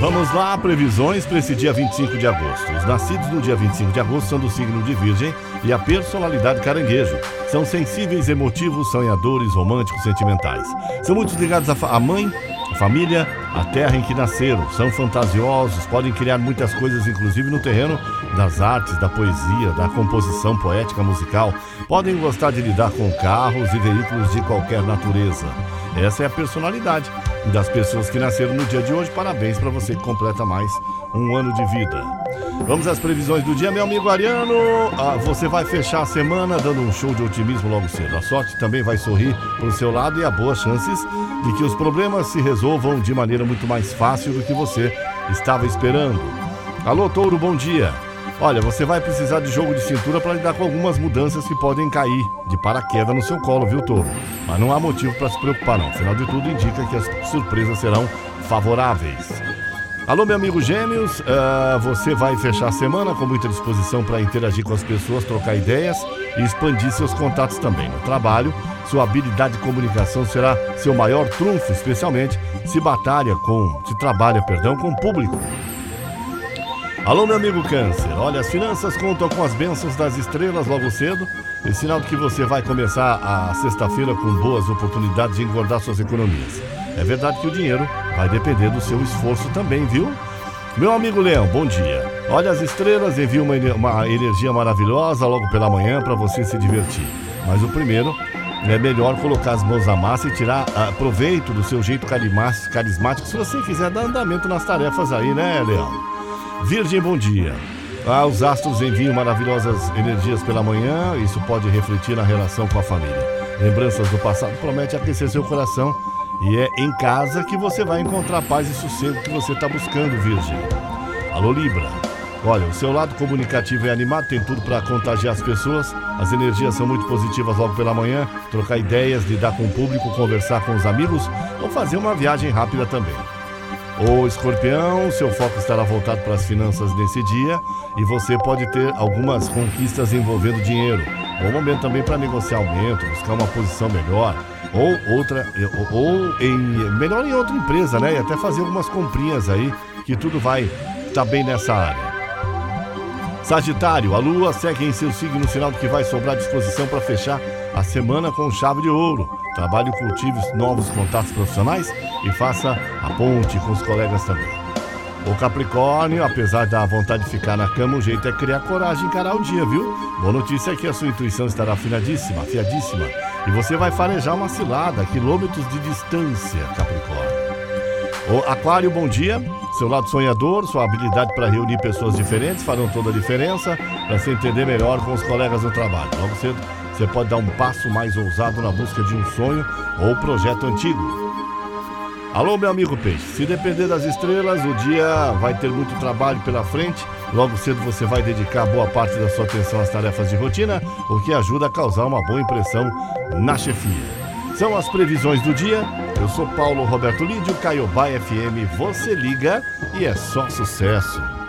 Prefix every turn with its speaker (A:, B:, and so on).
A: Vamos lá, previsões para esse dia 25 de agosto. Os nascidos no dia 25 de agosto são do signo de Virgem e a personalidade caranguejo. São sensíveis, emotivos, sonhadores, românticos, sentimentais. São muito ligados à mãe, à família, à terra em que nasceram. São fantasiosos, podem criar muitas coisas, inclusive no terreno das artes, da poesia, da composição poética musical. Podem gostar de lidar com carros e veículos de qualquer natureza. Essa é a personalidade das pessoas que nasceram no dia de hoje. Parabéns para você que completa mais um ano de vida. Vamos às previsões do dia, meu amigo Ariano. Ah, você vai fechar a semana dando um show de otimismo logo cedo. A sorte também vai sorrir para o seu lado e há boas chances de que os problemas se resolvam de maneira muito mais fácil do que você estava esperando. Alô, Touro, bom dia. Olha, você vai precisar de jogo de cintura para lidar com algumas mudanças que podem cair de paraquedas no seu colo, viu, Touro? Mas não há motivo para se preocupar, não. Afinal de tudo, indica que as surpresas serão favoráveis. Alô, meu amigo Gêmeos, uh, você vai fechar a semana com muita disposição para interagir com as pessoas, trocar ideias e expandir seus contatos também. No trabalho, sua habilidade de comunicação será seu maior trunfo, especialmente se batalha com, se trabalha, perdão, com o público. Alô, meu amigo Câncer. Olha, as finanças contam com as bênçãos das estrelas logo cedo. É sinal de que você vai começar a sexta-feira com boas oportunidades de engordar suas economias. É verdade que o dinheiro vai depender do seu esforço também, viu? Meu amigo Leão, bom dia. Olha, as estrelas enviam uma, uma energia maravilhosa logo pela manhã para você se divertir. Mas o primeiro é melhor colocar as mãos na massa e tirar uh, proveito do seu jeito carismático se você quiser dar andamento nas tarefas aí, né, Leão? Virgem, bom dia. Ah, os astros enviam maravilhosas energias pela manhã, isso pode refletir na relação com a família. Lembranças do passado promete aquecer seu coração e é em casa que você vai encontrar paz e sossego que você está buscando, Virgem. Alô, Libra. Olha, o seu lado comunicativo é animado, tem tudo para contagiar as pessoas. As energias são muito positivas logo pela manhã. Trocar ideias, lidar com o público, conversar com os amigos ou fazer uma viagem rápida também. O escorpião, seu foco estará voltado para as finanças nesse dia e você pode ter algumas conquistas envolvendo dinheiro. Bom momento também para negociar aumento, buscar uma posição melhor ou outra ou, em melhor em outra empresa, né? E até fazer algumas comprinhas aí, que tudo vai estar tá bem nessa área. Sagitário, a lua segue em seu signo, sinal de que vai sobrar disposição para fechar a semana com chave de ouro. Trabalhe, cultive novos contatos profissionais e faça a ponte com os colegas também. O Capricórnio, apesar da vontade de ficar na cama, o jeito é criar coragem e encarar o dia, viu? Boa notícia é que a sua intuição estará afinadíssima, afiadíssima, e você vai farejar uma cilada a quilômetros de distância, Capricórnio. O Aquário, bom dia. Seu lado sonhador, sua habilidade para reunir pessoas diferentes farão toda a diferença para se entender melhor com os colegas no trabalho. Logo cedo, você pode dar um passo mais ousado na busca de um sonho ou projeto antigo. Alô, meu amigo Peixe. Se depender das estrelas, o dia vai ter muito trabalho pela frente. Logo cedo você vai dedicar boa parte da sua atenção às tarefas de rotina, o que ajuda a causar uma boa impressão na chefia. São as previsões do dia. Eu sou Paulo Roberto Lídio, Caiobá FM. Você liga e é só sucesso.